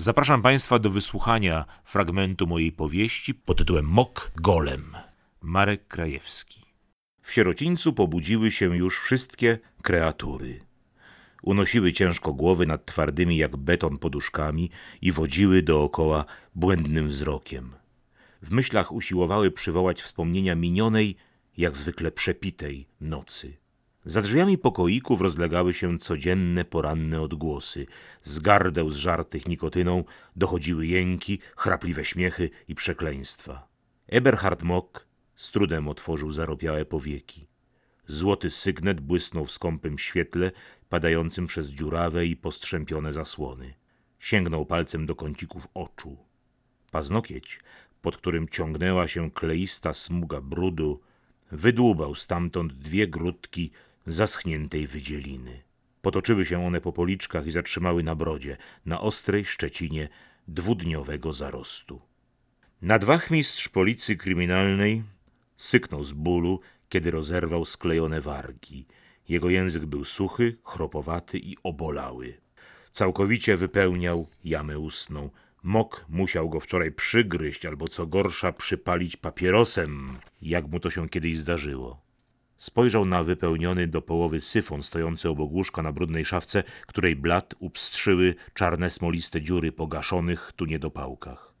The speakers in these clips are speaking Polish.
Zapraszam Państwa do wysłuchania fragmentu mojej powieści pod tytułem Mok Golem. Marek Krajewski. W sierocińcu pobudziły się już wszystkie kreatury. Unosiły ciężko głowy nad twardymi jak beton poduszkami i wodziły dookoła błędnym wzrokiem. W myślach usiłowały przywołać wspomnienia minionej, jak zwykle przepitej nocy. Za drzwiami pokoików rozlegały się codzienne poranne odgłosy. Z gardeł zżartych nikotyną dochodziły jęki, chrapliwe śmiechy i przekleństwa. Eberhard Mock z trudem otworzył zaropiałe powieki. Złoty sygnet błysnął w skąpym świetle, padającym przez dziurawe i postrzępione zasłony. Sięgnął palcem do kącików oczu. Paznokieć, pod którym ciągnęła się kleista smuga brudu, wydłubał stamtąd dwie grudki zaschniętej wydzieliny. Potoczyły się one po policzkach i zatrzymały na brodzie, na ostrej szczecinie dwudniowego zarostu. Nadwachmistrz policji kryminalnej syknął z bólu, kiedy rozerwał sklejone wargi. Jego język był suchy, chropowaty i obolały. Całkowicie wypełniał jamę ustną. Mok musiał go wczoraj przygryźć, albo co gorsza przypalić papierosem, jak mu to się kiedyś zdarzyło. Spojrzał na wypełniony do połowy syfon stojący obok łóżka na brudnej szafce, której blat upstrzyły czarne smoliste dziury po gaszonych tu niedopałkach.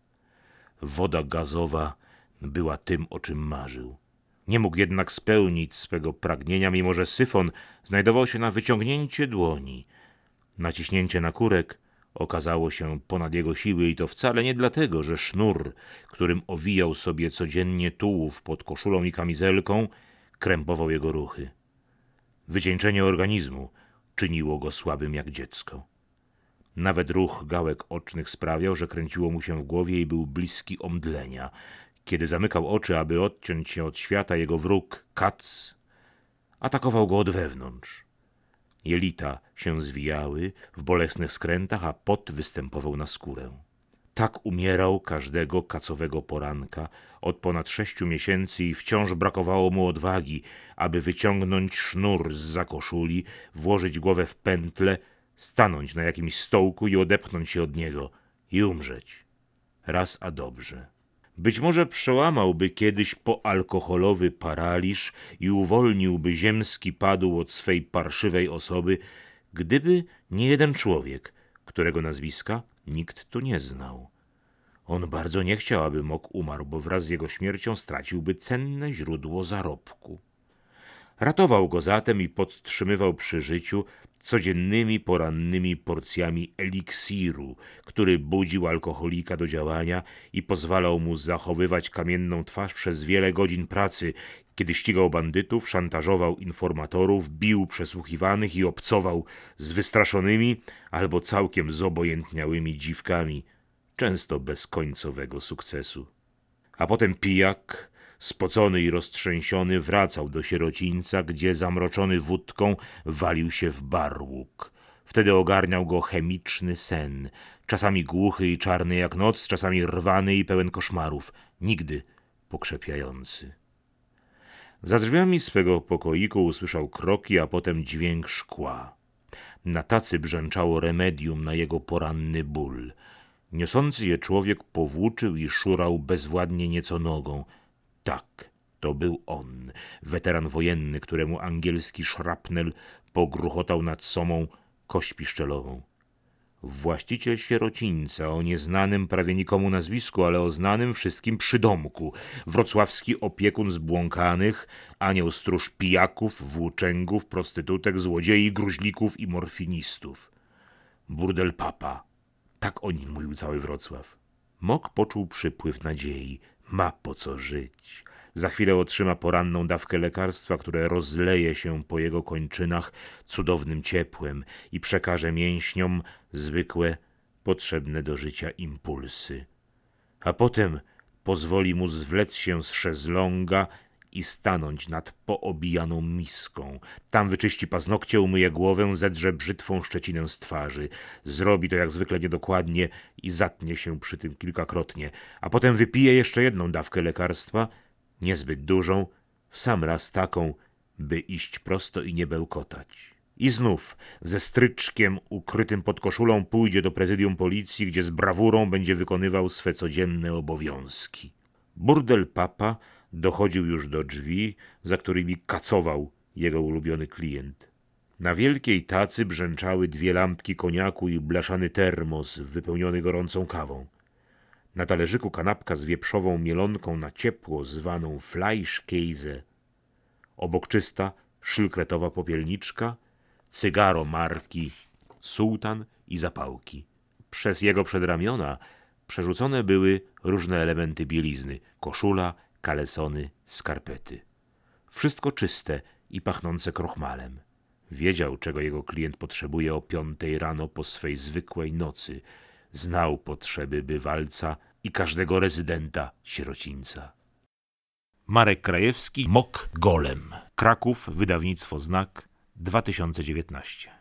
Woda gazowa była tym, o czym marzył. Nie mógł jednak spełnić swego pragnienia, mimo że syfon znajdował się na wyciągnięcie dłoni. Naciśnięcie na kurek okazało się ponad jego siły i to wcale nie dlatego, że sznur, którym owijał sobie codziennie tułów pod koszulą i kamizelką, krępował jego ruchy. Wycieńczenie organizmu czyniło go słabym jak dziecko. Nawet ruch gałek ocznych sprawiał, że kręciło mu się w głowie i był bliski omdlenia. Kiedy zamykał oczy, aby odciąć się od świata, jego wróg, kac, atakował go od wewnątrz. Jelita się zwijały w bolesnych skrętach, a pot występował na skórę. Tak umierał każdego kacowego poranka od ponad sześciu miesięcy i wciąż brakowało mu odwagi, aby wyciągnąć sznur z za koszuli, włożyć głowę w pętle, stanąć na jakimś stołku i odepchnąć się od niego i umrzeć. Raz a dobrze. Być może przełamałby kiedyś poalkoholowy paraliż i uwolniłby ziemski padł od swej parszywej osoby, gdyby nie jeden człowiek, którego nazwiska nikt tu nie znał. On bardzo nie chciał, aby Mok umarł, bo wraz z jego śmiercią straciłby cenne źródło zarobku. Ratował go zatem i podtrzymywał przy życiu codziennymi porannymi porcjami eliksiru, który budził alkoholika do działania i pozwalał mu zachowywać kamienną twarz przez wiele godzin pracy, kiedy ścigał bandytów, szantażował informatorów, bił przesłuchiwanych i obcował z wystraszonymi albo całkiem zobojętniałymi dziwkami, często bez końcowego sukcesu. A potem pijak, spocony i roztrzęsiony, wracał do sierocińca, gdzie zamroczony wódką walił się w barłuk. Wtedy ogarniał go chemiczny sen, czasami głuchy i czarny jak noc, czasami rwany i pełen koszmarów, nigdy pokrzepiający. Za drzwiami swego pokoiku usłyszał kroki, a potem dźwięk szkła. Na tacy brzęczało remedium na jego poranny ból. Niosący je człowiek powłóczył i szurał bezwładnie nieco nogą. Tak, to był on, weteran wojenny, któremu angielski szrapnel pogruchotał nad somą kość piszczelową. Właściciel sierocińca o nieznanym prawie nikomu nazwisku, ale o znanym wszystkim przydomku. Wrocławski opiekun zbłąkanych, anioł stróż pijaków, włóczęgów, prostytutek, złodziei, gruźlików i morfinistów. Burdel papa. Tak o nim mówił cały Wrocław. Mok poczuł przypływ nadziei. Ma po co żyć. Za chwilę otrzyma poranną dawkę lekarstwa, które rozleje się po jego kończynach cudownym ciepłem i przekaże mięśniom zwykłe, potrzebne do życia impulsy. A potem pozwoli mu zwlec się z szezlonga i stanąć nad poobijaną miską. Tam wyczyści paznokcie, umyje głowę, zedrze brzytwą szczecinę z twarzy. Zrobi to jak zwykle niedokładnie i zatnie się przy tym kilkakrotnie, a potem wypije jeszcze jedną dawkę lekarstwa, niezbyt dużą, w sam raz taką, by iść prosto i nie bełkotać. I znów ze stryczkiem ukrytym pod koszulą pójdzie do prezydium policji, gdzie z brawurą będzie wykonywał swe codzienne obowiązki. Burdel papa dochodził już do drzwi, za którymi kacował jego ulubiony klient. Na wielkiej tacy brzęczały dwie lampki koniaku i blaszany termos wypełniony gorącą kawą. Na talerzyku kanapka z wieprzową mielonką na ciepło zwaną Fleischkäse. Obok czysta, szylkretowa popielniczka, cygaro marki Sułtan i zapałki. Przez jego przedramiona przerzucone były różne elementy bielizny, koszula, kalesony, skarpety. Wszystko czyste i pachnące krochmalem. Wiedział, czego jego klient potrzebuje o piątej rano po swej zwykłej nocy. Znał potrzeby bywalca i każdego rezydenta sierocińca. Marek Krajewski, Mok Golem. Kraków, wydawnictwo Znak, 2019.